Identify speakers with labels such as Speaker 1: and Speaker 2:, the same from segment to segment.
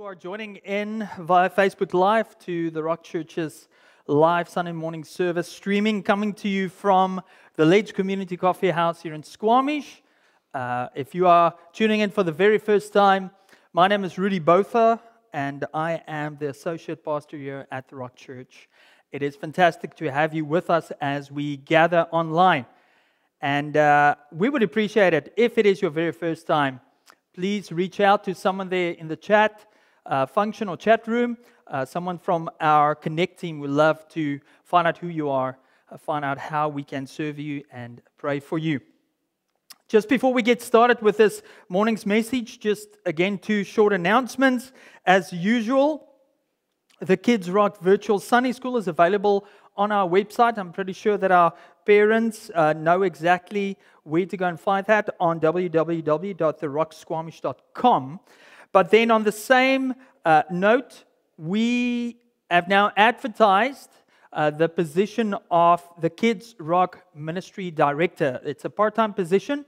Speaker 1: who are joining in via Facebook Live to the Rock Church's live Sunday morning service, streaming, coming to you from the Ledge Community Coffee House here in Squamish. Uh, if you are tuning in for the very first time, my name is Rudy Botha, and I am the associate pastor here at the Rock Church. It is fantastic to have you with us as we gather online. And uh, we would appreciate it if it is your very first time. Please reach out to someone there in the chat uh, function or chat room. Uh, someone from our Connect team would love to find out who you are, uh, find out how we can serve you, and pray for you. Just before we get started with this morning's message, just again two short announcements. As usual, the Kids Rock Virtual Sunday School is available on our website. I'm pretty sure that our parents uh, know exactly where to go and find that on www.therocksquamish.com. But then on the same uh, note, we have now advertised uh, the position of the Kids Rock Ministry Director. It's a part time position.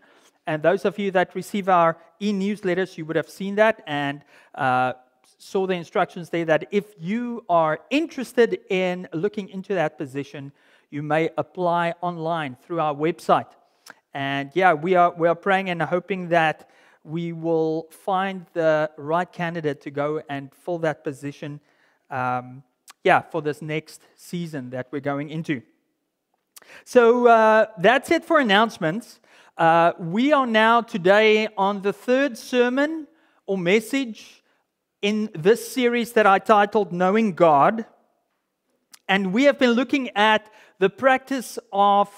Speaker 1: And those of you that receive our e newsletters, you would have seen that and uh, saw the instructions there that if you are interested in looking into that position, you may apply online through our website. And yeah, we are, we are praying and hoping that we will find the right candidate to go and fill that position, um, yeah, for this next season that we're going into. So uh, that's it for announcements. Uh, we are now today on the third sermon or message in this series that I titled Knowing God. And we have been looking at the practice of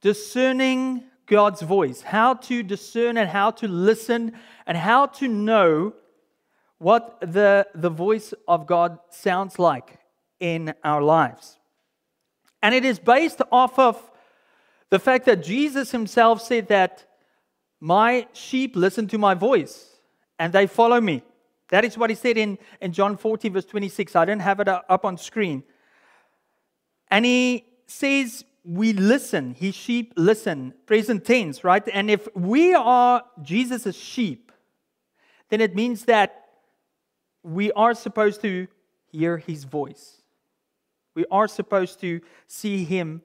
Speaker 1: discerning God's voice, how to discern and how to listen, and how to know what the, the voice of God sounds like in our lives. And it is based off of the fact that Jesus himself said that my sheep listen to my voice and they follow me. That is what he said in, in John 40, verse 26. I don't have it up on screen. And he says, we listen. His sheep listen. Present tense, right? And if we are Jesus' sheep, then it means that we are supposed to hear his voice. We are supposed to see him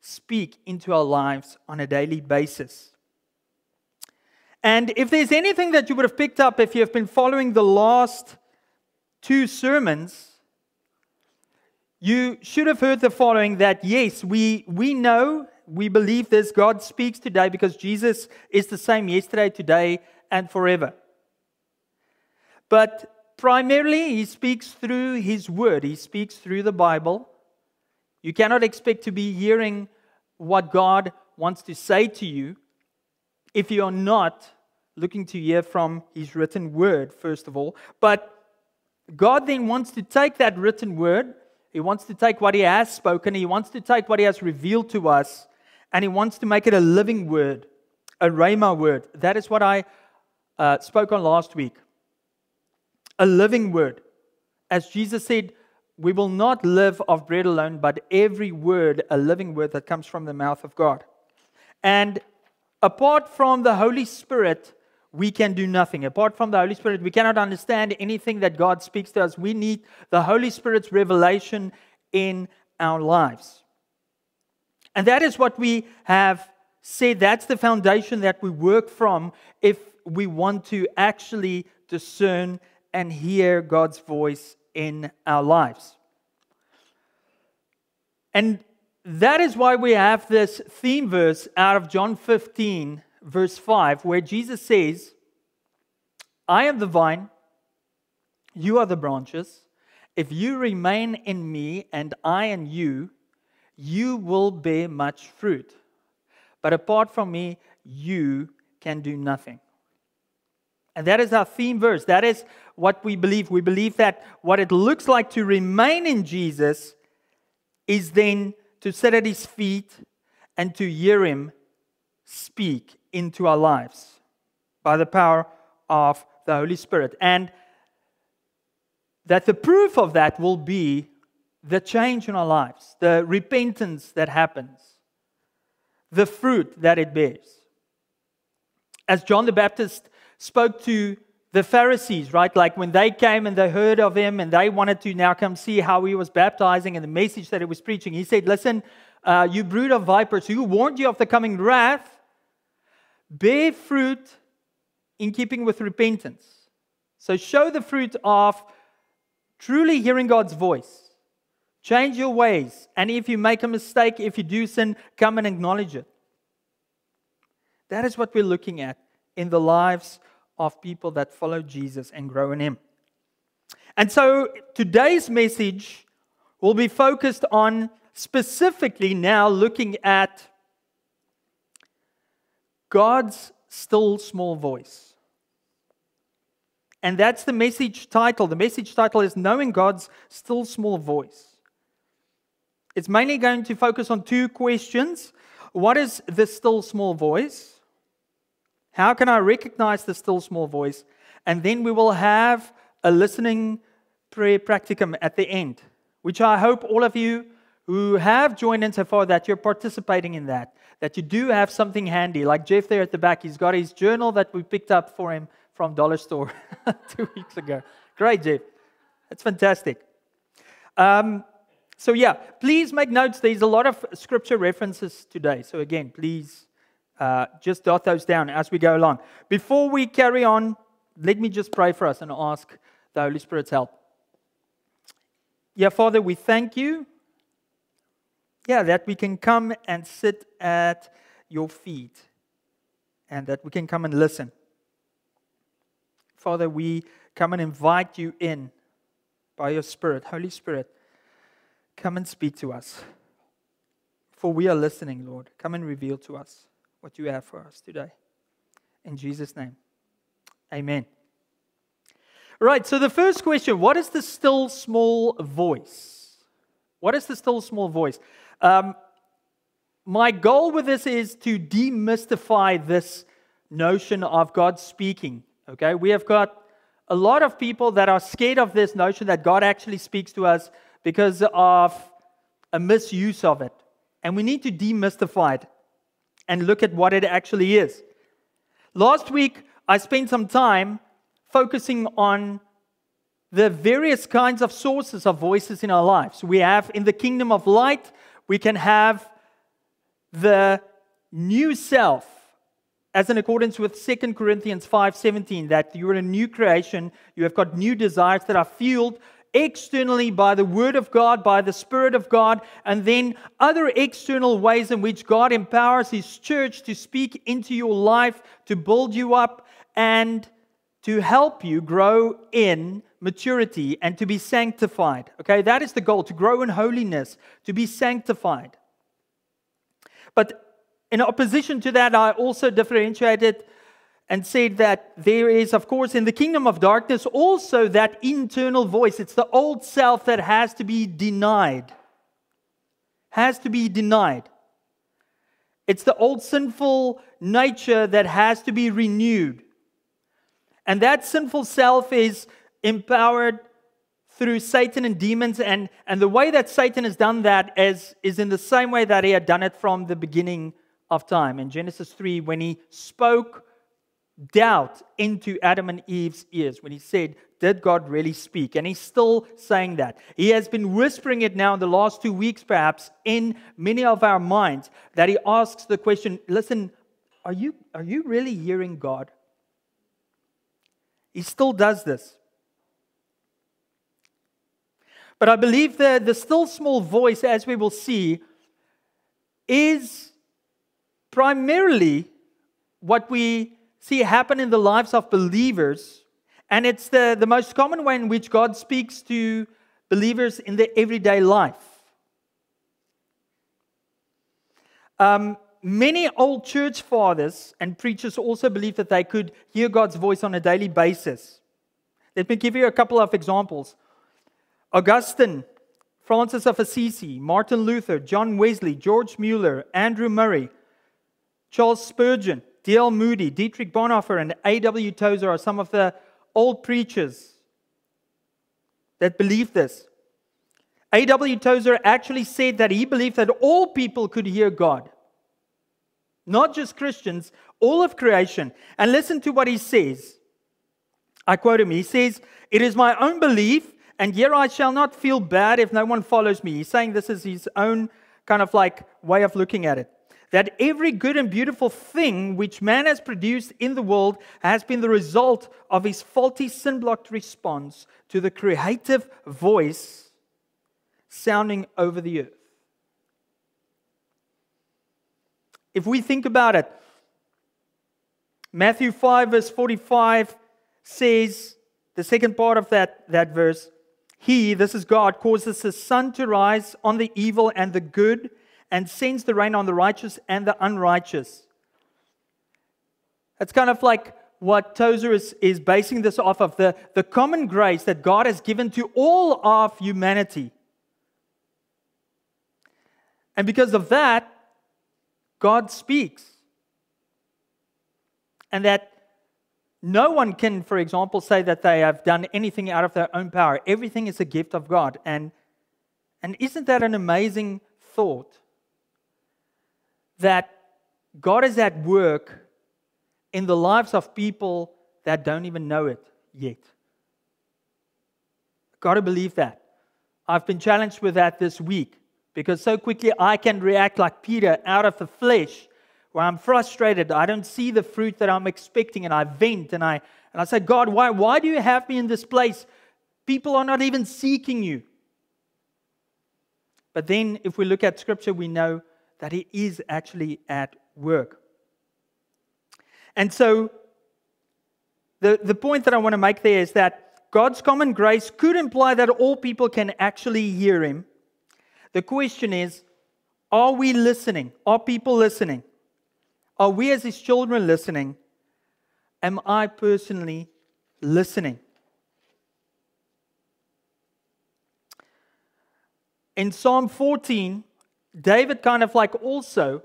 Speaker 1: speak into our lives on a daily basis. And if there's anything that you would have picked up if you have been following the last two sermons, you should have heard the following that yes, we, we know, we believe this, God speaks today because Jesus is the same yesterday, today, and forever. But primarily, He speaks through His Word, He speaks through the Bible. You cannot expect to be hearing what God wants to say to you if you are not looking to hear from His written Word, first of all. But God then wants to take that written Word he wants to take what He has spoken, He wants to take what He has revealed to us, and He wants to make it a living word, a Rhema word. That is what I uh, spoke on last week. A living word. As Jesus said, we will not live of bread alone, but every word, a living word that comes from the mouth of God. And apart from the Holy Spirit, we can do nothing. Apart from the Holy Spirit, we cannot understand anything that God speaks to us. We need the Holy Spirit's revelation in our lives. And that is what we have said. That's the foundation that we work from if we want to actually discern and hear God's voice in our lives. And that is why we have this theme verse out of John 15 verse 5, where Jesus says, I am the vine, you are the branches. If you remain in me and I in you, you will bear much fruit. But apart from me, you can do nothing. And that is our theme verse. That is what we believe. We believe that what it looks like to remain in Jesus is then to sit at his feet and to hear him speak into our lives by the power of the Holy Spirit. And that the proof of that will be the change in our lives, the repentance that happens, the fruit that it bears. As John the Baptist spoke to the Pharisees, right? Like when they came and they heard of him and they wanted to now come see how he was baptizing and the message that he was preaching, he said, Listen, uh, you brood of vipers, who warned you of the coming wrath? Bear fruit in keeping with repentance. So show the fruit of truly hearing God's voice. Change your ways. And if you make a mistake, if you do sin, come and acknowledge it. That is what we're looking at in the lives of people that follow Jesus and grow in Him. And so today's message will be focused on specifically now looking at God's still small voice. And that's the message title. The message title is Knowing God's Still Small Voice. It's mainly going to focus on two questions. What is the still small voice? How can I recognize the still small voice? And then we will have a listening prayer practicum at the end, which I hope all of you who have joined in so far that you're participating in that, that you do have something handy. Like Jeff there at the back, he's got his journal that we picked up for him from Dollar Store two weeks ago. Great, Jeff. That's fantastic. Um, so, yeah, please make notes. There's a lot of scripture references today. So, again, please uh, just jot those down as we go along. Before we carry on, let me just pray for us and ask the Holy Spirit's help. Yeah, Father, we thank you. Yeah, that we can come and sit at your feet and that we can come and listen. Father, we come and invite you in by your Spirit. Holy Spirit, come and speak to us. For we are listening, Lord. Come and reveal to us what you have for us today. In Jesus' name, amen. Right, so the first question what is the still small voice? What is the still small voice? Um, my goal with this is to demystify this notion of God speaking. Okay, we have got a lot of people that are scared of this notion that God actually speaks to us because of a misuse of it. And we need to demystify it and look at what it actually is. Last week, I spent some time focusing on the various kinds of sources of voices in our lives. We have in the kingdom of light, we can have the new self as in accordance with 2 Corinthians 5:17 that you're a new creation, you have got new desires that are fueled externally by the Word of God, by the Spirit of God, and then other external ways in which God empowers His church to speak into your life, to build you up, and to help you grow in maturity and to be sanctified. Okay, that is the goal to grow in holiness, to be sanctified. But in opposition to that, I also differentiated and said that there is, of course, in the kingdom of darkness also that internal voice. It's the old self that has to be denied. Has to be denied. It's the old sinful nature that has to be renewed. And that sinful self is empowered through Satan and demons. And, and the way that Satan has done that is, is in the same way that he had done it from the beginning of time. In Genesis 3, when he spoke doubt into Adam and Eve's ears when he said, Did God really speak? And he's still saying that. He has been whispering it now in the last two weeks, perhaps, in many of our minds, that he asks the question Listen, are you, are you really hearing God? He still does this. But I believe that the still small voice, as we will see, is primarily what we see happen in the lives of believers. And it's the, the most common way in which God speaks to believers in their everyday life. Um, many old church fathers and preachers also believe that they could hear God's voice on a daily basis. Let me give you a couple of examples. Augustine, Francis of Assisi, Martin Luther, John Wesley, George Mueller, Andrew Murray, Charles Spurgeon, D.L. Moody, Dietrich Bonhoeffer, and A.W. Tozer are some of the old preachers that believe this. A.W. Tozer actually said that he believed that all people could hear God, not just Christians, all of creation. And listen to what he says I quote him. He says, It is my own belief, and here I shall not feel bad if no one follows me. He's saying this is his own kind of like way of looking at it. That every good and beautiful thing which man has produced in the world has been the result of his faulty sin blocked response to the creative voice sounding over the earth. If we think about it, Matthew 5, verse 45 says, the second part of that, that verse, He, this is God, causes the sun to rise on the evil and the good and sends the rain on the righteous and the unrighteous. It's kind of like what Tozer is, is basing this off of the, the common grace that God has given to all of humanity. And because of that, God speaks. And that no one can, for example, say that they have done anything out of their own power. Everything is a gift of God. And, and isn't that an amazing thought? That God is at work in the lives of people that don't even know it yet. Got to believe that. I've been challenged with that this week because so quickly I can react like Peter out of the flesh where I'm frustrated, I don't see the fruit that I'm expecting, and I vent and I and I say, God, why, why do you have me in this place? People are not even seeking you. But then, if we look at scripture, we know that He is actually at work. And so, the, the point that I want to make there is that God's common grace could imply that all people can actually hear Him. The question is, are we listening? Are people listening? Are we as his children listening? Am I personally listening? In Psalm 14, David kind of like also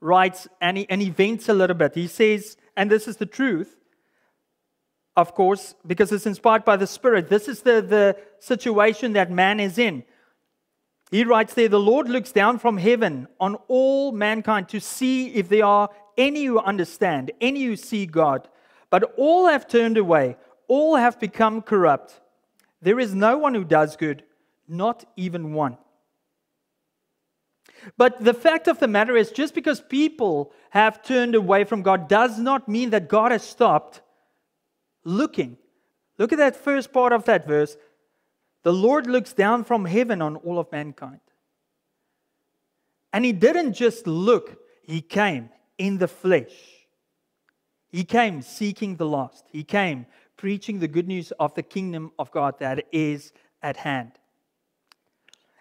Speaker 1: writes and he, and he vents a little bit. He says, and this is the truth, of course, because it's inspired by the Spirit. This is the, the situation that man is in. He writes there, The Lord looks down from heaven on all mankind to see if there are any who understand, any who see God. But all have turned away, all have become corrupt. There is no one who does good, not even one. But the fact of the matter is, just because people have turned away from God does not mean that God has stopped looking. Look at that first part of that verse. The Lord looks down from heaven on all of mankind. And he didn't just look, he came in the flesh. He came seeking the lost. He came preaching the good news of the kingdom of God that is at hand.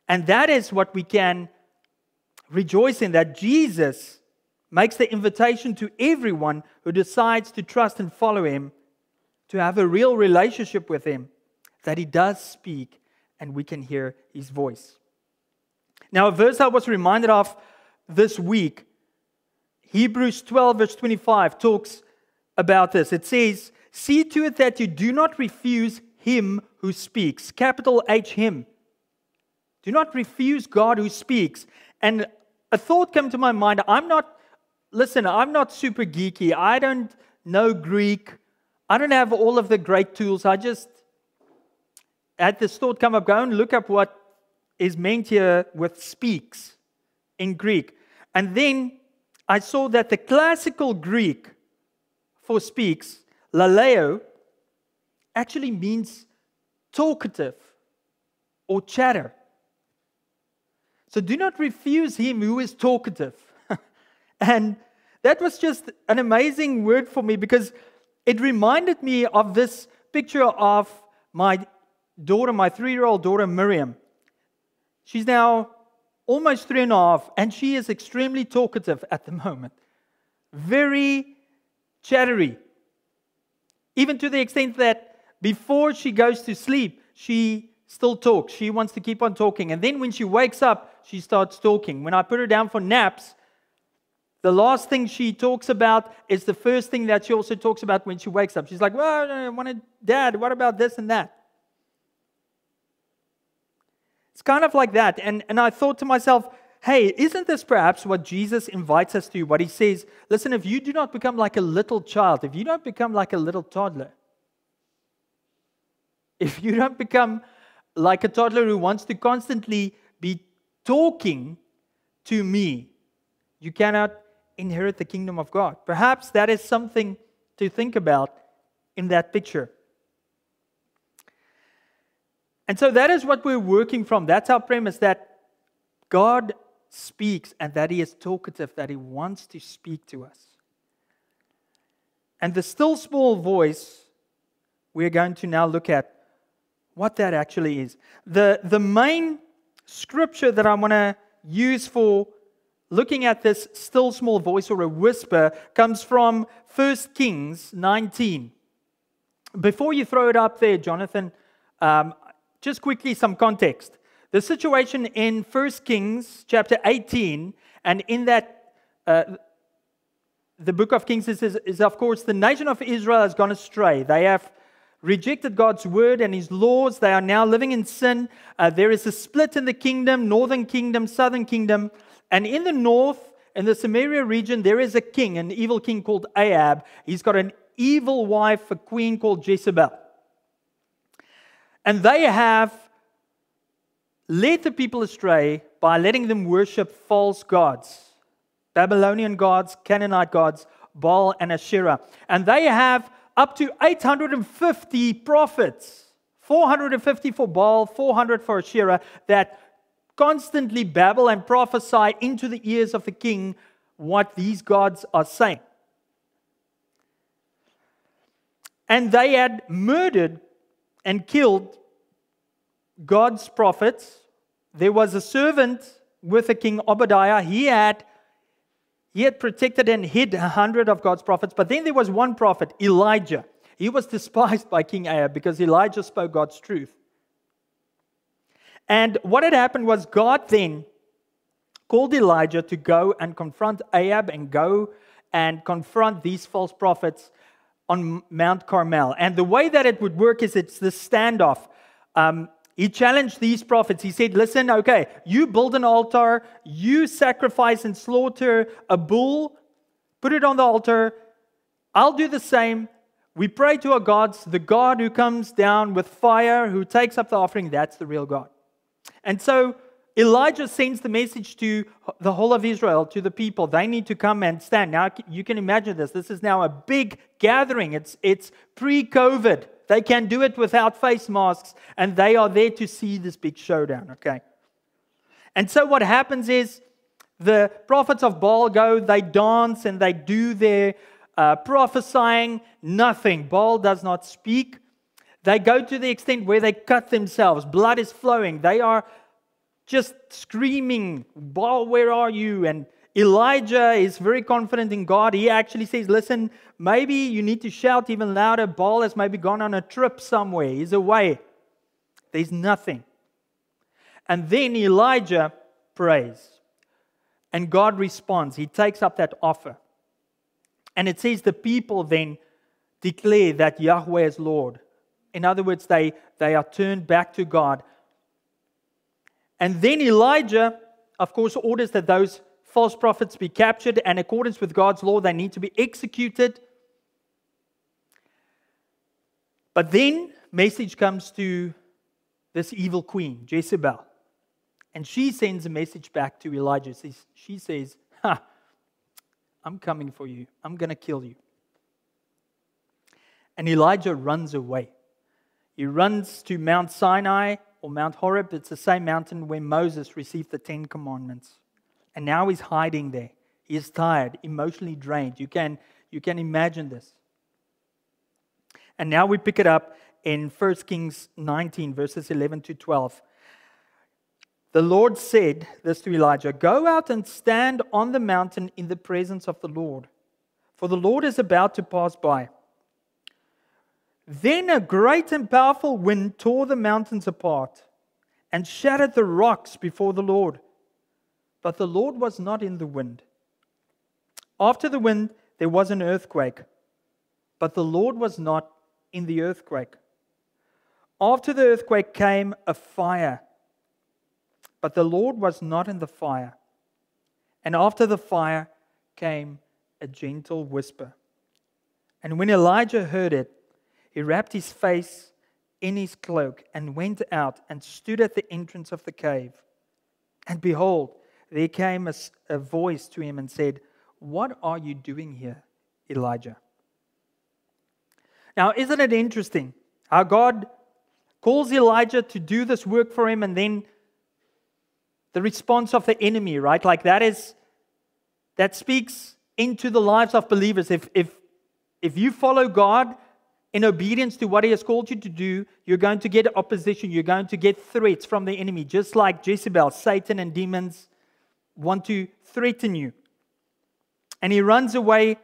Speaker 1: And that is what we can rejoice in that Jesus makes the invitation to everyone who decides to trust and follow him to have a real relationship with him that he does speak and we can hear his voice. Now, a verse I was reminded of this week, Hebrews 12, verse 25, talks about this. It says, See to it that you do not refuse him who speaks. Capital H, him. Do not refuse God who speaks. And a thought came to my mind. I'm not, listen, I'm not super geeky. I don't know Greek. I don't have all of the great tools. I just had this thought come up, go and look up what is meant here with speaks in Greek. And then I saw that the classical Greek for speaks, laleo, actually means talkative or chatter. So do not refuse him who is talkative. and that was just an amazing word for me because it reminded me of this picture of my daughter, my three year old daughter, Miriam. She's now almost three and a half, and she is extremely talkative at the moment. Very chattery. Even to the extent that before she goes to sleep, she still talks. She wants to keep on talking. And then when she wakes up, she starts talking. When I put her down for naps, the last thing she talks about is the first thing that she also talks about when she wakes up. She's like, Well, I wanted dad, what about this and that? It's kind of like that. And, and I thought to myself, hey, isn't this perhaps what Jesus invites us to? What he says, listen, if you do not become like a little child, if you don't become like a little toddler, if you don't become like a toddler who wants to constantly be talking to me, you cannot inherit the kingdom of God. Perhaps that is something to think about in that picture. And so that is what we're working from. That's our premise that God speaks and that He is talkative, that He wants to speak to us. And the still small voice, we're going to now look at what that actually is. The, the main scripture that I want to use for looking at this still small voice or a whisper comes from 1 Kings 19. Before you throw it up there, Jonathan, um, just quickly some context. The situation in 1 Kings chapter 18, and in that, uh, the book of Kings is, is, is, of course, the nation of Israel has gone astray. They have rejected God's word and his laws. They are now living in sin. Uh, there is a split in the kingdom northern kingdom, southern kingdom. And in the north, in the Samaria region, there is a king, an evil king called Ahab. He's got an evil wife, a queen called Jezebel. And they have led the people astray by letting them worship false gods Babylonian gods, Canaanite gods, Baal and Asherah. And they have up to 850 prophets 450 for Baal, 400 for Asherah that constantly babble and prophesy into the ears of the king what these gods are saying. And they had murdered and killed God's prophets. There was a servant with the king Obadiah. He had he had protected and hid a hundred of God's prophets, but then there was one prophet, Elijah. He was despised by King Ahab because Elijah spoke God's truth. And what had happened was God then called Elijah to go and confront Ahab and go and confront these false prophets on Mount Carmel. And the way that it would work is it's the standoff. Um, he challenged these prophets. He said, Listen, okay, you build an altar, you sacrifice and slaughter a bull, put it on the altar. I'll do the same. We pray to our gods, the God who comes down with fire, who takes up the offering, that's the real God. And so Elijah sends the message to the whole of Israel, to the people. They need to come and stand. Now, you can imagine this. This is now a big gathering. It's, it's pre COVID. They can do it without face masks, and they are there to see this big showdown, okay? And so what happens is the prophets of Baal go, they dance and they do their uh, prophesying, nothing. Baal does not speak. They go to the extent where they cut themselves, blood is flowing. They are just screaming, Baal, where are you? And Elijah is very confident in God. He actually says, Listen, maybe you need to shout even louder. Baal has maybe gone on a trip somewhere, he's away. There's nothing. And then Elijah prays. And God responds. He takes up that offer. And it says the people then declare that Yahweh is Lord. In other words, they, they are turned back to God. And then Elijah, of course, orders that those false prophets be captured, and accordance with God's law, they need to be executed. But then, message comes to this evil queen, Jezebel. And she sends a message back to Elijah. She says, Ha, I'm coming for you. I'm going to kill you. And Elijah runs away. He runs to Mount Sinai or Mount Horeb. It's the same mountain where Moses received the Ten Commandments. And now he's hiding there. He is tired, emotionally drained. You can, you can imagine this. And now we pick it up in 1 Kings 19, verses 11 to 12. The Lord said this to Elijah Go out and stand on the mountain in the presence of the Lord, for the Lord is about to pass by. Then a great and powerful wind tore the mountains apart and shattered the rocks before the Lord. But the Lord was not in the wind. After the wind, there was an earthquake, but the Lord was not in the earthquake. After the earthquake came a fire, but the Lord was not in the fire. And after the fire came a gentle whisper. And when Elijah heard it, he wrapped his face in his cloak and went out and stood at the entrance of the cave. And behold, there came a, a, voice to him and said, What are you doing here, Elijah? Now, isn't it interesting how God calls Elijah to do this work for him and then the response of the enemy, right? Like that is, that speaks into the lives of believers. If, if, if you follow God, in obedience to what he has called you to do, you're going to get opposition. You're going to get threats from the enemy, just like Jezebel, Satan, and demons want to threaten you. And he runs away,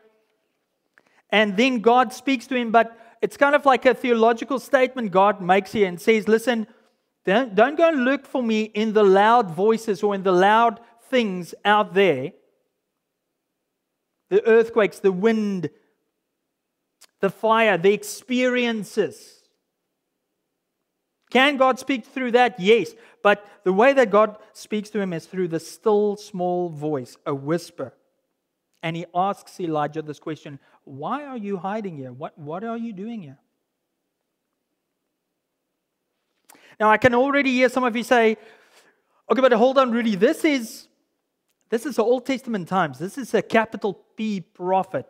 Speaker 1: and then God speaks to him, but it's kind of like a theological statement God makes here and says, Listen, don't, don't go and look for me in the loud voices or in the loud things out there the earthquakes, the wind, the fire, the experiences. Can God speak through that? Yes. But the way that God speaks to him is through the still small voice, a whisper. And he asks Elijah this question Why are you hiding here? What, what are you doing here? Now, I can already hear some of you say, Okay, but hold on, Rudy. This is, this is the Old Testament times. This is a capital P prophet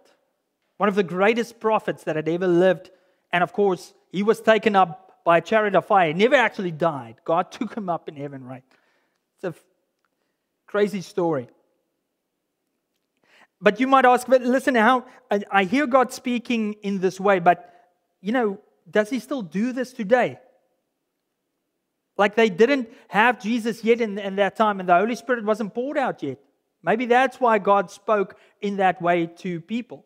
Speaker 1: one of the greatest prophets that had ever lived. And of course, he was taken up by a chariot of fire. He never actually died. God took him up in heaven, right? It's a crazy story. But you might ask, but listen, how I hear God speaking in this way, but you know, does he still do this today? Like they didn't have Jesus yet in, in that time, and the Holy Spirit wasn't poured out yet. Maybe that's why God spoke in that way to people.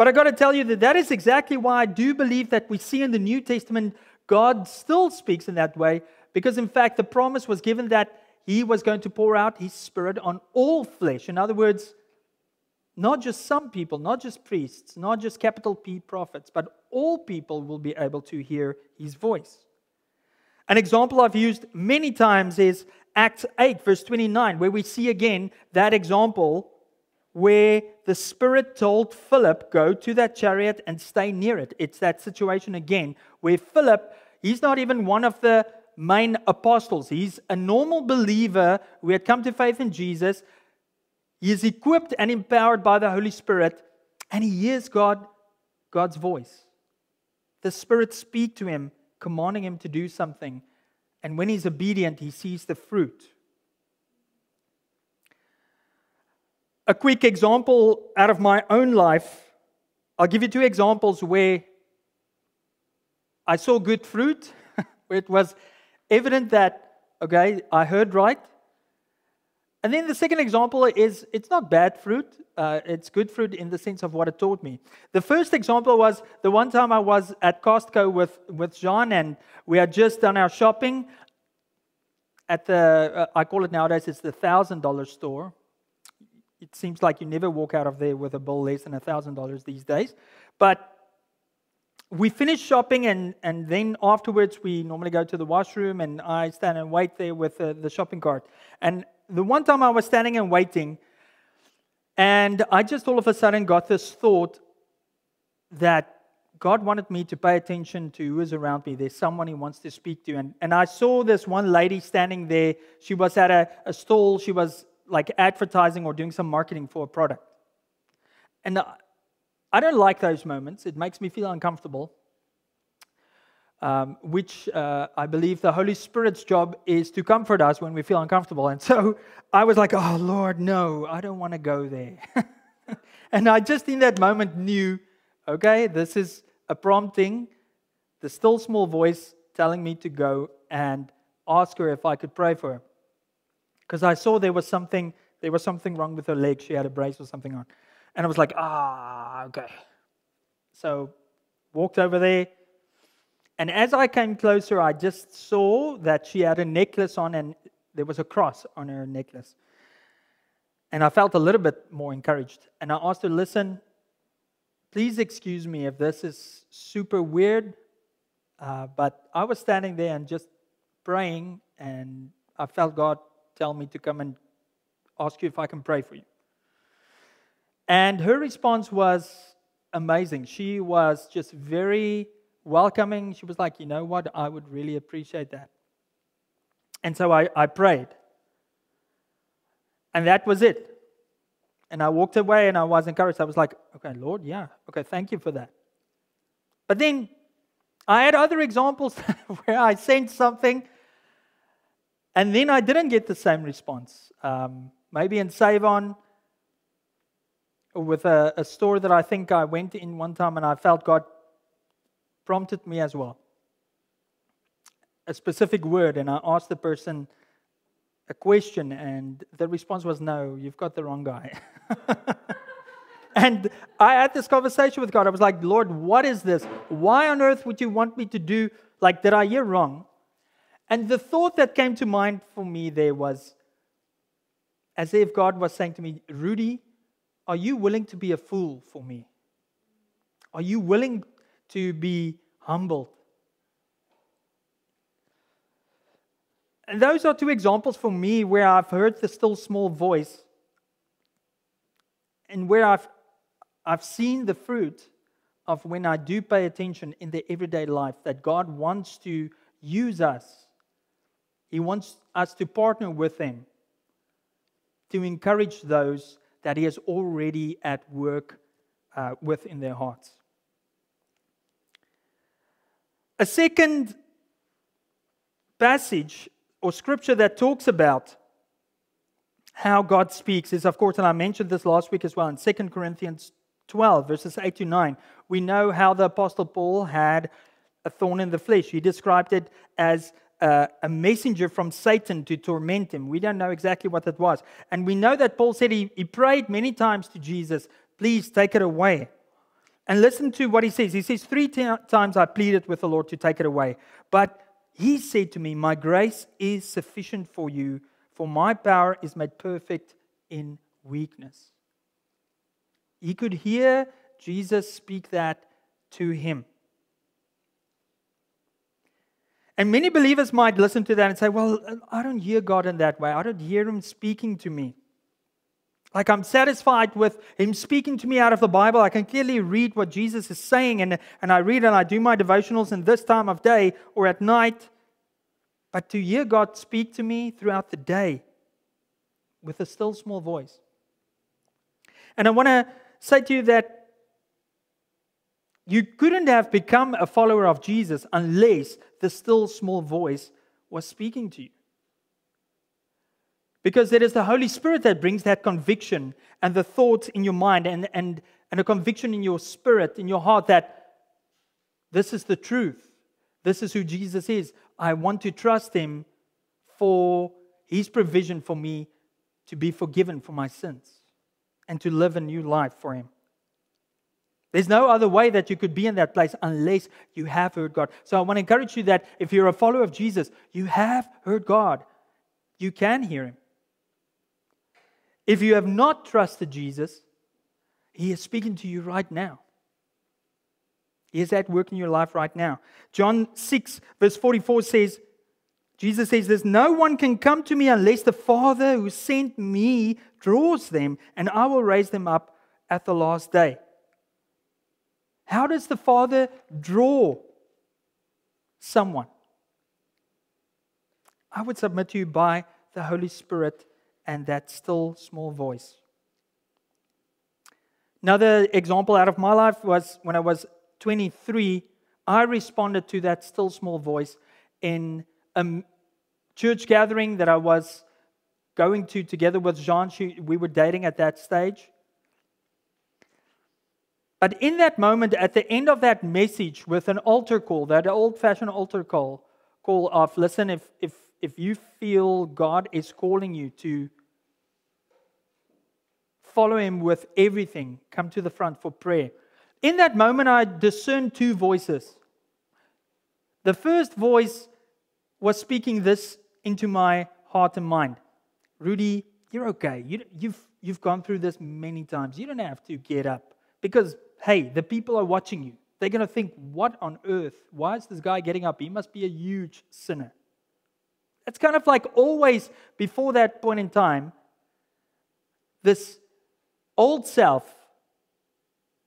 Speaker 1: But I got to tell you that that is exactly why I do believe that we see in the New Testament God still speaks in that way, because in fact, the promise was given that He was going to pour out His Spirit on all flesh. In other words, not just some people, not just priests, not just capital P prophets, but all people will be able to hear His voice. An example I've used many times is Acts 8, verse 29, where we see again that example where the Spirit told Philip, Go to that chariot and stay near it. It's that situation again where Philip, he's not even one of the main apostles. He's a normal believer who had come to faith in Jesus. He is equipped and empowered by the Holy Spirit, and he hears God, God's voice. The Spirit speak to him, commanding him to do something. And when he's obedient, he sees the fruit. A quick example out of my own life. I'll give you two examples where I saw good fruit, where it was evident that, okay, I heard right. And then the second example is it's not bad fruit, uh, it's good fruit in the sense of what it taught me. The first example was the one time I was at Costco with, with Jean and we had just done our shopping at the, uh, I call it nowadays, it's the $1,000 store it seems like you never walk out of there with a bill less than $1,000 these days. But we finish shopping, and, and then afterwards, we normally go to the washroom, and I stand and wait there with the shopping cart. And the one time I was standing and waiting, and I just all of a sudden got this thought that God wanted me to pay attention to who is around me. There's someone He wants to speak to. And, and I saw this one lady standing there. She was at a, a stall. She was like advertising or doing some marketing for a product. And I don't like those moments. It makes me feel uncomfortable, um, which uh, I believe the Holy Spirit's job is to comfort us when we feel uncomfortable. And so I was like, oh, Lord, no, I don't want to go there. and I just in that moment knew, okay, this is a prompting, the still small voice telling me to go and ask her if I could pray for her because I saw there was something there was something wrong with her leg. She had a brace or something on, and I was like, ah, okay. So walked over there, and as I came closer, I just saw that she had a necklace on, and there was a cross on her necklace. And I felt a little bit more encouraged. And I asked her, listen, please excuse me if this is super weird, uh, but I was standing there and just praying, and I felt God tell me to come and ask you if I can pray for you. And her response was amazing. She was just very welcoming. She was like, you know what? I would really appreciate that. And so I, I prayed. And that was it. And I walked away and I was encouraged. I was like, okay, Lord, yeah, okay, thank you for that. But then I had other examples where I sent something and then I didn't get the same response. Um, maybe in Save-On, with a, a store that I think I went in one time and I felt God prompted me as well. A specific word, and I asked the person a question, and the response was, No, you've got the wrong guy. and I had this conversation with God. I was like, Lord, what is this? Why on earth would you want me to do? Like, did I hear wrong? And the thought that came to mind for me there was as if God was saying to me, Rudy, are you willing to be a fool for me? Are you willing to be humbled? And those are two examples for me where I've heard the still small voice and where I've, I've seen the fruit of when I do pay attention in the everyday life that God wants to use us. He wants us to partner with Him to encourage those that He is already at work uh, with in their hearts. A second passage or scripture that talks about how God speaks is, of course, and I mentioned this last week as well in 2 Corinthians 12, verses 8 to 9. We know how the Apostle Paul had a thorn in the flesh. He described it as uh, a messenger from Satan to torment him. We don't know exactly what that was. And we know that Paul said he, he prayed many times to Jesus, please take it away. And listen to what he says. He says, Three t- times I pleaded with the Lord to take it away. But he said to me, My grace is sufficient for you, for my power is made perfect in weakness. He could hear Jesus speak that to him. And many believers might listen to that and say, Well, I don't hear God in that way. I don't hear Him speaking to me. Like I'm satisfied with Him speaking to me out of the Bible. I can clearly read what Jesus is saying, and, and I read and I do my devotionals in this time of day or at night. But to hear God speak to me throughout the day with a still small voice. And I want to say to you that you couldn't have become a follower of Jesus unless the still small voice was speaking to you. Because it is the Holy Spirit that brings that conviction and the thoughts in your mind and, and, and a conviction in your spirit, in your heart that this is the truth. This is who Jesus is. I want to trust him for his provision for me to be forgiven for my sins and to live a new life for him. There's no other way that you could be in that place unless you have heard God. So I want to encourage you that if you're a follower of Jesus, you have heard God. You can hear Him. If you have not trusted Jesus, He is speaking to you right now. He is at work in your life right now. John 6, verse 44 says, Jesus says this No one can come to me unless the Father who sent me draws them, and I will raise them up at the last day. How does the Father draw someone? I would submit to you by the Holy Spirit and that still small voice. Another example out of my life was when I was 23, I responded to that still small voice in a church gathering that I was going to together with Jean. We were dating at that stage. But in that moment, at the end of that message with an altar call, that old fashioned altar call, call of listen, if, if, if you feel God is calling you to follow Him with everything, come to the front for prayer. In that moment, I discerned two voices. The first voice was speaking this into my heart and mind Rudy, you're okay. You, you've, you've gone through this many times. You don't have to get up because hey, the people are watching you. They're going to think, what on earth? Why is this guy getting up? He must be a huge sinner. It's kind of like always before that point in time, this old self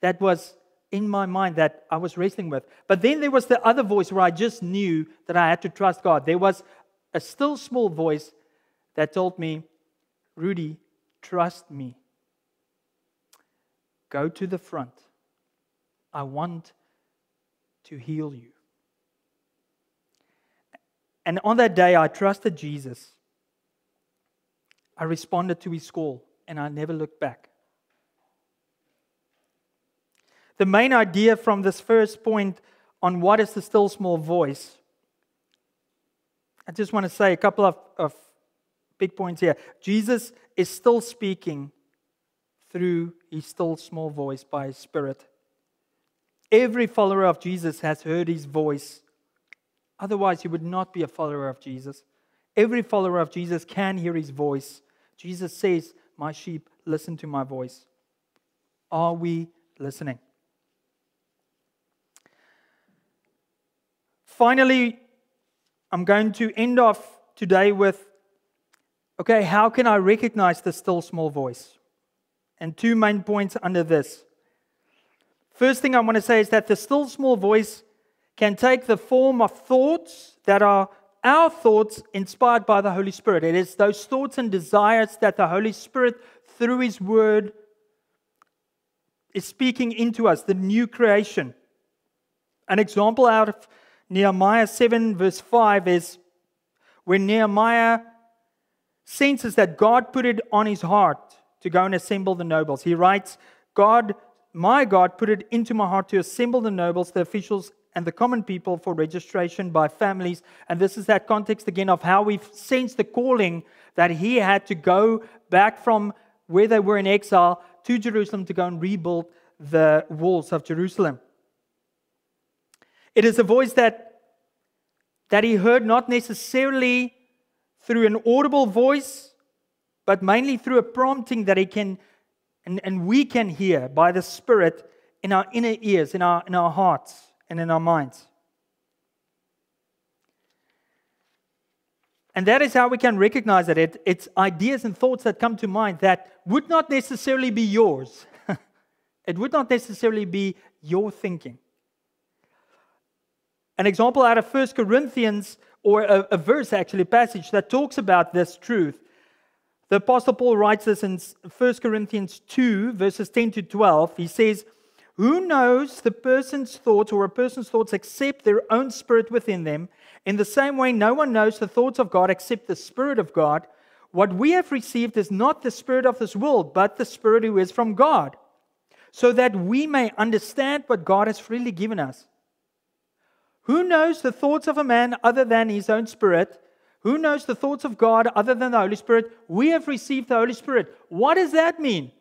Speaker 1: that was in my mind that I was wrestling with. But then there was the other voice where I just knew that I had to trust God. There was a still small voice that told me, Rudy, trust me. Go to the front. I want to heal you. And on that day, I trusted Jesus. I responded to his call, and I never looked back. The main idea from this first point on what is the still small voice, I just want to say a couple of, of big points here. Jesus is still speaking through his still small voice by his Spirit. Every follower of Jesus has heard his voice. Otherwise, he would not be a follower of Jesus. Every follower of Jesus can hear his voice. Jesus says, My sheep, listen to my voice. Are we listening? Finally, I'm going to end off today with okay, how can I recognize the still small voice? And two main points under this. First thing I want to say is that the still small voice can take the form of thoughts that are our thoughts inspired by the Holy Spirit. It is those thoughts and desires that the Holy Spirit, through His Word, is speaking into us, the new creation. An example out of Nehemiah 7, verse 5 is when Nehemiah senses that God put it on his heart to go and assemble the nobles. He writes, God, my God, put it into my heart to assemble the nobles, the officials, and the common people for registration by families. And this is that context again of how we've sensed the calling that he had to go back from where they were in exile to Jerusalem to go and rebuild the walls of Jerusalem. It is a voice that, that he heard not necessarily through an audible voice, but mainly through a prompting that he can and, and we can hear by the Spirit in our inner ears, in our, in our hearts, and in our minds. And that is how we can recognize that it, it's ideas and thoughts that come to mind that would not necessarily be yours. it would not necessarily be your thinking. An example out of 1 Corinthians, or a, a verse actually, passage that talks about this truth. The Apostle Paul writes this in 1 Corinthians 2, verses 10 to 12. He says, Who knows the person's thoughts or a person's thoughts except their own spirit within them? In the same way, no one knows the thoughts of God except the Spirit of God. What we have received is not the Spirit of this world, but the Spirit who is from God, so that we may understand what God has freely given us. Who knows the thoughts of a man other than his own spirit? Who knows the thoughts of God other than the Holy Spirit? We have received the Holy Spirit. What does that mean?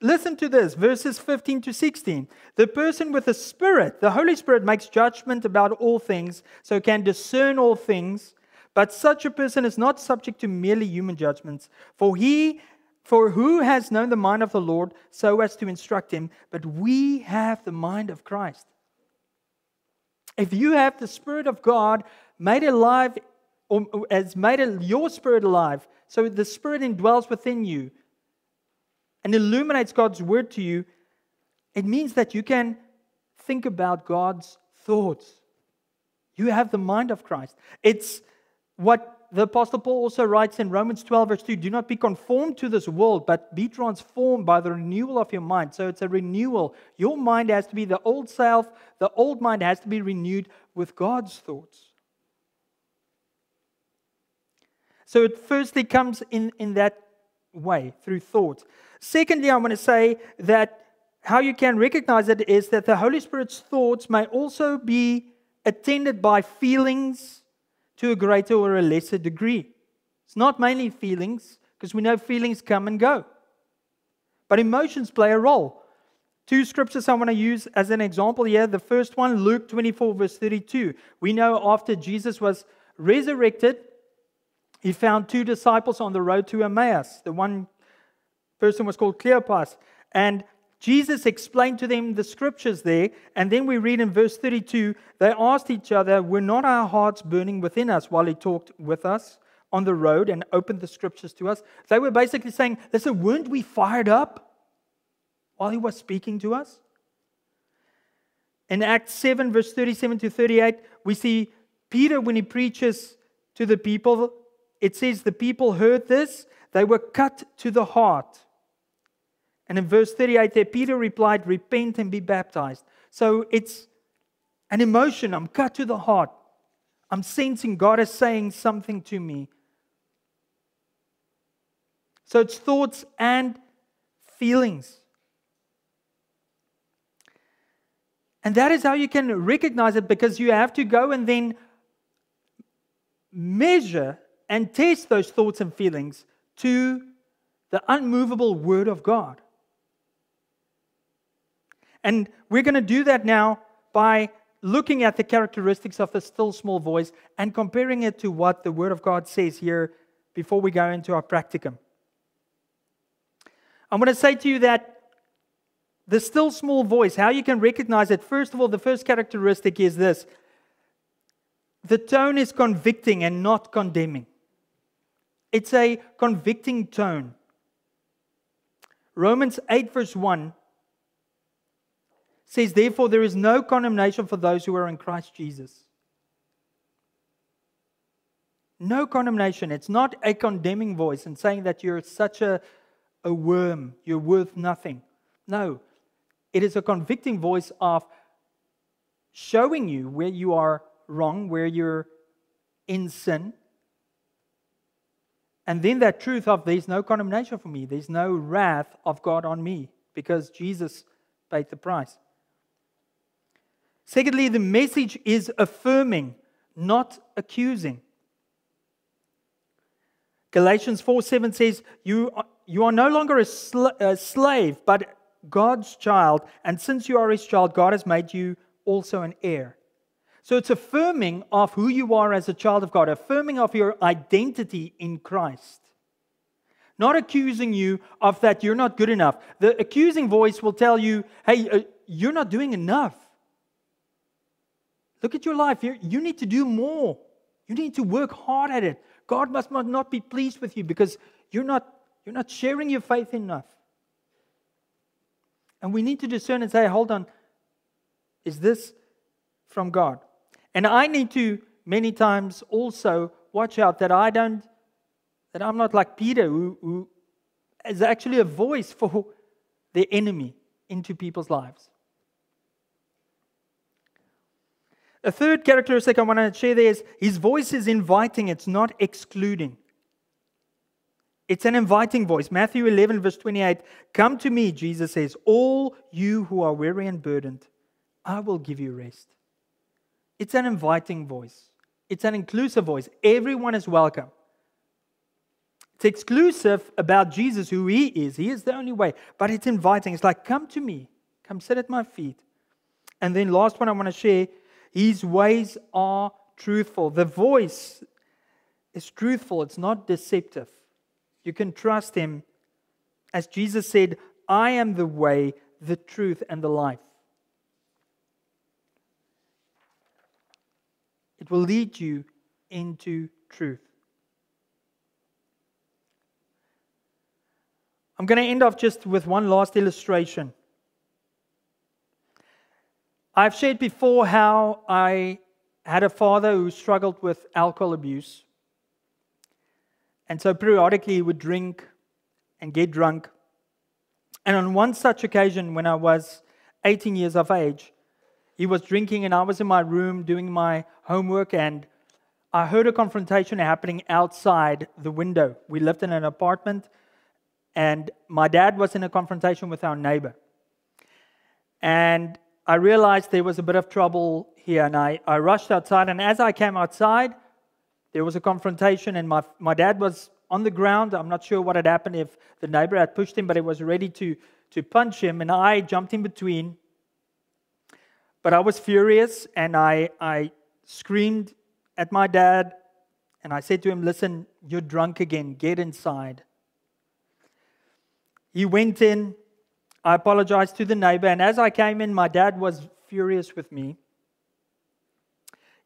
Speaker 1: Listen to this, verses 15 to 16. The person with the Spirit, the Holy Spirit, makes judgment about all things, so can discern all things. But such a person is not subject to merely human judgments. For he, for who has known the mind of the Lord so as to instruct him? But we have the mind of Christ. If you have the Spirit of God made alive, or has made your spirit alive, so the Spirit indwells within you and illuminates God's word to you, it means that you can think about God's thoughts. You have the mind of Christ. It's what the Apostle Paul also writes in Romans 12, verse 2 Do not be conformed to this world, but be transformed by the renewal of your mind. So it's a renewal. Your mind has to be the old self, the old mind has to be renewed with God's thoughts. So it firstly comes in, in that way, through thoughts. Secondly, I want to say that how you can recognize it is that the Holy Spirit's thoughts may also be attended by feelings to a greater or a lesser degree. It's not mainly feelings, because we know feelings come and go. But emotions play a role. Two scriptures I want to use as an example here. The first one, Luke 24, verse 32. We know after Jesus was resurrected, he found two disciples on the road to Emmaus. The one person was called Cleopas. And Jesus explained to them the scriptures there, and then we read in verse 32 they asked each other, Were not our hearts burning within us while he talked with us on the road and opened the scriptures to us? They were basically saying, Listen, weren't we fired up while he was speaking to us? In Acts 7, verse 37 to 38, we see Peter when he preaches to the people. It says, The people heard this, they were cut to the heart. And in verse 38 there, Peter replied, Repent and be baptized. So it's an emotion. I'm cut to the heart. I'm sensing God is saying something to me. So it's thoughts and feelings. And that is how you can recognize it because you have to go and then measure and test those thoughts and feelings to the unmovable Word of God. And we're going to do that now by looking at the characteristics of the still small voice and comparing it to what the Word of God says here before we go into our practicum. I'm going to say to you that the still small voice, how you can recognize it, first of all, the first characteristic is this the tone is convicting and not condemning. It's a convicting tone. Romans 8, verse 1 says, Therefore, there is no condemnation for those who are in Christ Jesus. No condemnation. It's not a condemning voice and saying that you're such a, a worm, you're worth nothing. No, it is a convicting voice of showing you where you are wrong, where you're in sin. And then that truth of there's no condemnation for me, there's no wrath of God on me because Jesus paid the price. Secondly, the message is affirming, not accusing. Galatians 4 7 says, You are, you are no longer a, sl- a slave, but God's child, and since you are his child, God has made you also an heir. So it's affirming of who you are as a child of God, affirming of your identity in Christ. Not accusing you of that you're not good enough. The accusing voice will tell you, hey, uh, you're not doing enough. Look at your life. You're, you need to do more. You need to work hard at it. God must not be pleased with you because you're not, you're not sharing your faith enough. And we need to discern and say, hold on, is this from God? And I need to many times also watch out that I don't, that I'm not like Peter, who, who is actually a voice for the enemy into people's lives. A third characteristic I want to share there is his voice is inviting, it's not excluding. It's an inviting voice. Matthew 11, verse 28 Come to me, Jesus says, all you who are weary and burdened, I will give you rest. It's an inviting voice, it's an inclusive voice. Everyone is welcome. It's exclusive about Jesus, who he is. He is the only way, but it's inviting. It's like, Come to me, come sit at my feet. And then, last one I want to share his ways are truthful. The voice is truthful, it's not deceptive. You can trust him. As Jesus said, I am the way, the truth, and the life. It will lead you into truth. I'm going to end off just with one last illustration. I've shared before how I had a father who struggled with alcohol abuse. And so periodically he would drink and get drunk. And on one such occasion, when I was 18 years of age, he was drinking and I was in my room doing my homework and I heard a confrontation happening outside the window. We lived in an apartment and my dad was in a confrontation with our neighbor. And I realized there was a bit of trouble here, and I, I rushed outside. And as I came outside, there was a confrontation, and my, my dad was on the ground. I'm not sure what had happened if the neighbor had pushed him, but he was ready to, to punch him, and I jumped in between. But I was furious, and I, I screamed at my dad, and I said to him, Listen, you're drunk again. Get inside. He went in, I apologized to the neighbor, and as I came in, my dad was furious with me.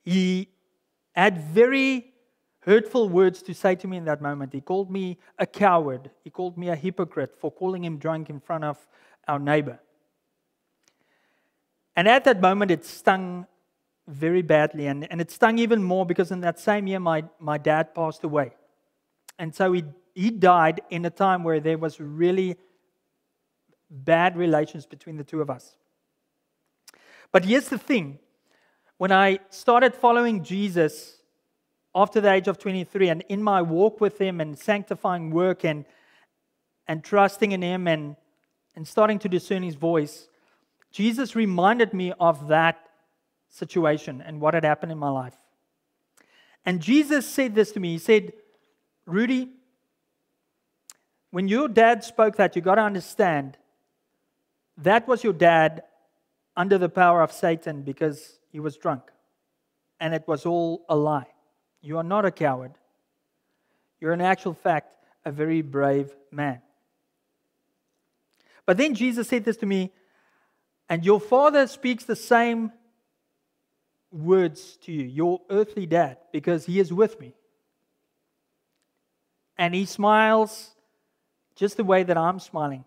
Speaker 1: He had very hurtful words to say to me in that moment. He called me a coward, he called me a hypocrite for calling him drunk in front of our neighbor. And at that moment, it stung very badly. And, and it stung even more because in that same year, my, my dad passed away. And so he, he died in a time where there was really bad relations between the two of us. But here's the thing when I started following Jesus after the age of 23 and in my walk with him and sanctifying work and, and trusting in him and, and starting to discern his voice, Jesus reminded me of that situation and what had happened in my life. And Jesus said this to me He said, Rudy, when your dad spoke that, you got to understand that was your dad under the power of Satan because he was drunk. And it was all a lie. You are not a coward. You're, in actual fact, a very brave man. But then Jesus said this to me, and your father speaks the same words to you, your earthly dad, because he is with me. And he smiles just the way that I'm smiling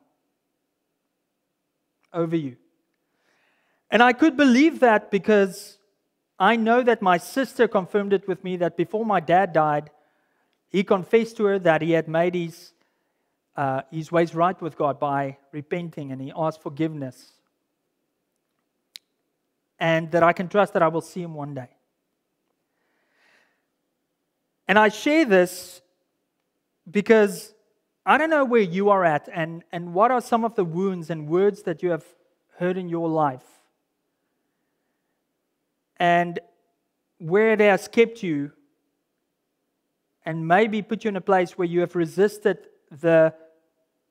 Speaker 1: over you. And I could believe that because I know that my sister confirmed it with me that before my dad died, he confessed to her that he had made his, uh, his ways right with God by repenting and he asked forgiveness. And that I can trust that I will see him one day. And I share this because I don't know where you are at and, and what are some of the wounds and words that you have heard in your life. And where it has kept you and maybe put you in a place where you have resisted the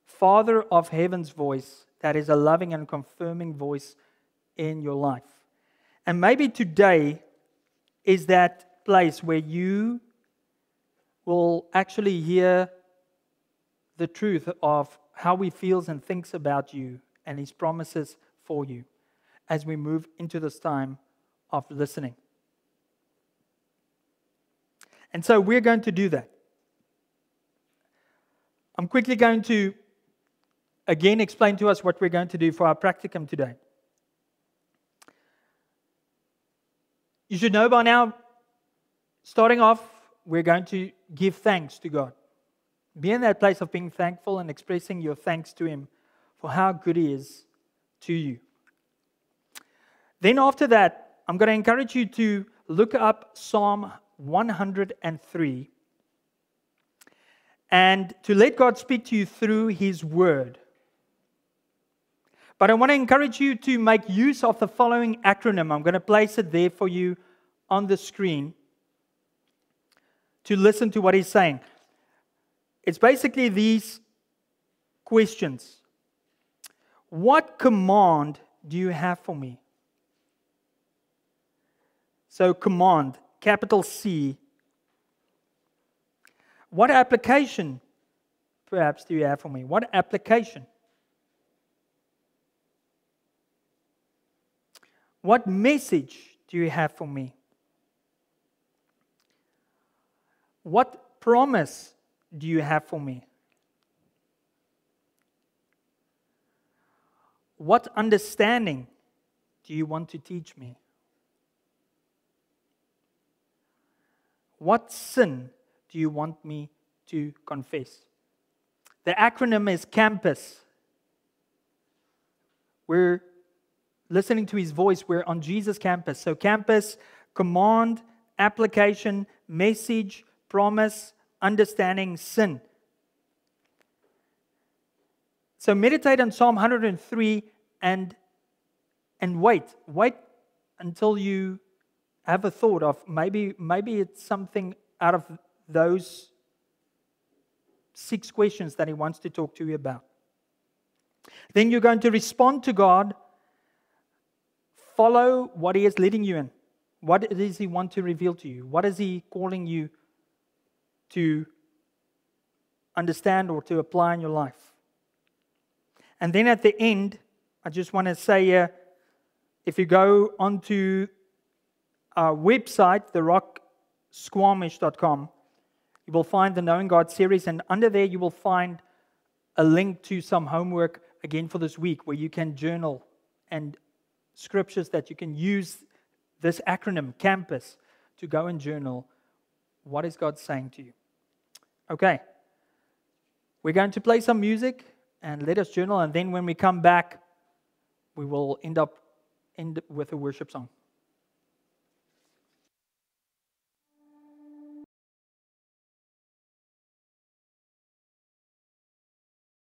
Speaker 1: Father of Heaven's voice that is a loving and confirming voice in your life. And maybe today is that place where you will actually hear the truth of how he feels and thinks about you and his promises for you as we move into this time of listening. And so we're going to do that. I'm quickly going to again explain to us what we're going to do for our practicum today. You should know by now, starting off, we're going to give thanks to God. Be in that place of being thankful and expressing your thanks to Him for how good He is to you. Then, after that, I'm going to encourage you to look up Psalm 103 and to let God speak to you through His Word. But I want to encourage you to make use of the following acronym. I'm going to place it there for you on the screen to listen to what he's saying. It's basically these questions What command do you have for me? So, command, capital C. What application, perhaps, do you have for me? What application? What message do you have for me? What promise do you have for me? What understanding do you want to teach me? What sin do you want me to confess? The acronym is CAMPUS. We're listening to his voice. We're on Jesus campus. So, campus, command, application, message, promise, understanding sin. So meditate on Psalm 103 and, and wait. Wait until you have a thought of maybe, maybe it's something out of those six questions that he wants to talk to you about. Then you're going to respond to God, follow what he is leading you in. What does he want to reveal to you? What is he calling you to understand or to apply in your life. And then at the end, I just want to say uh, if you go onto our website, therocksquamish.com, you will find the Knowing God series, and under there you will find a link to some homework again for this week where you can journal and scriptures that you can use this acronym, CAMPUS, to go and journal what is God saying to you. Okay. We're going to play some music and let us journal, and then when we come back, we will end up end with a worship song.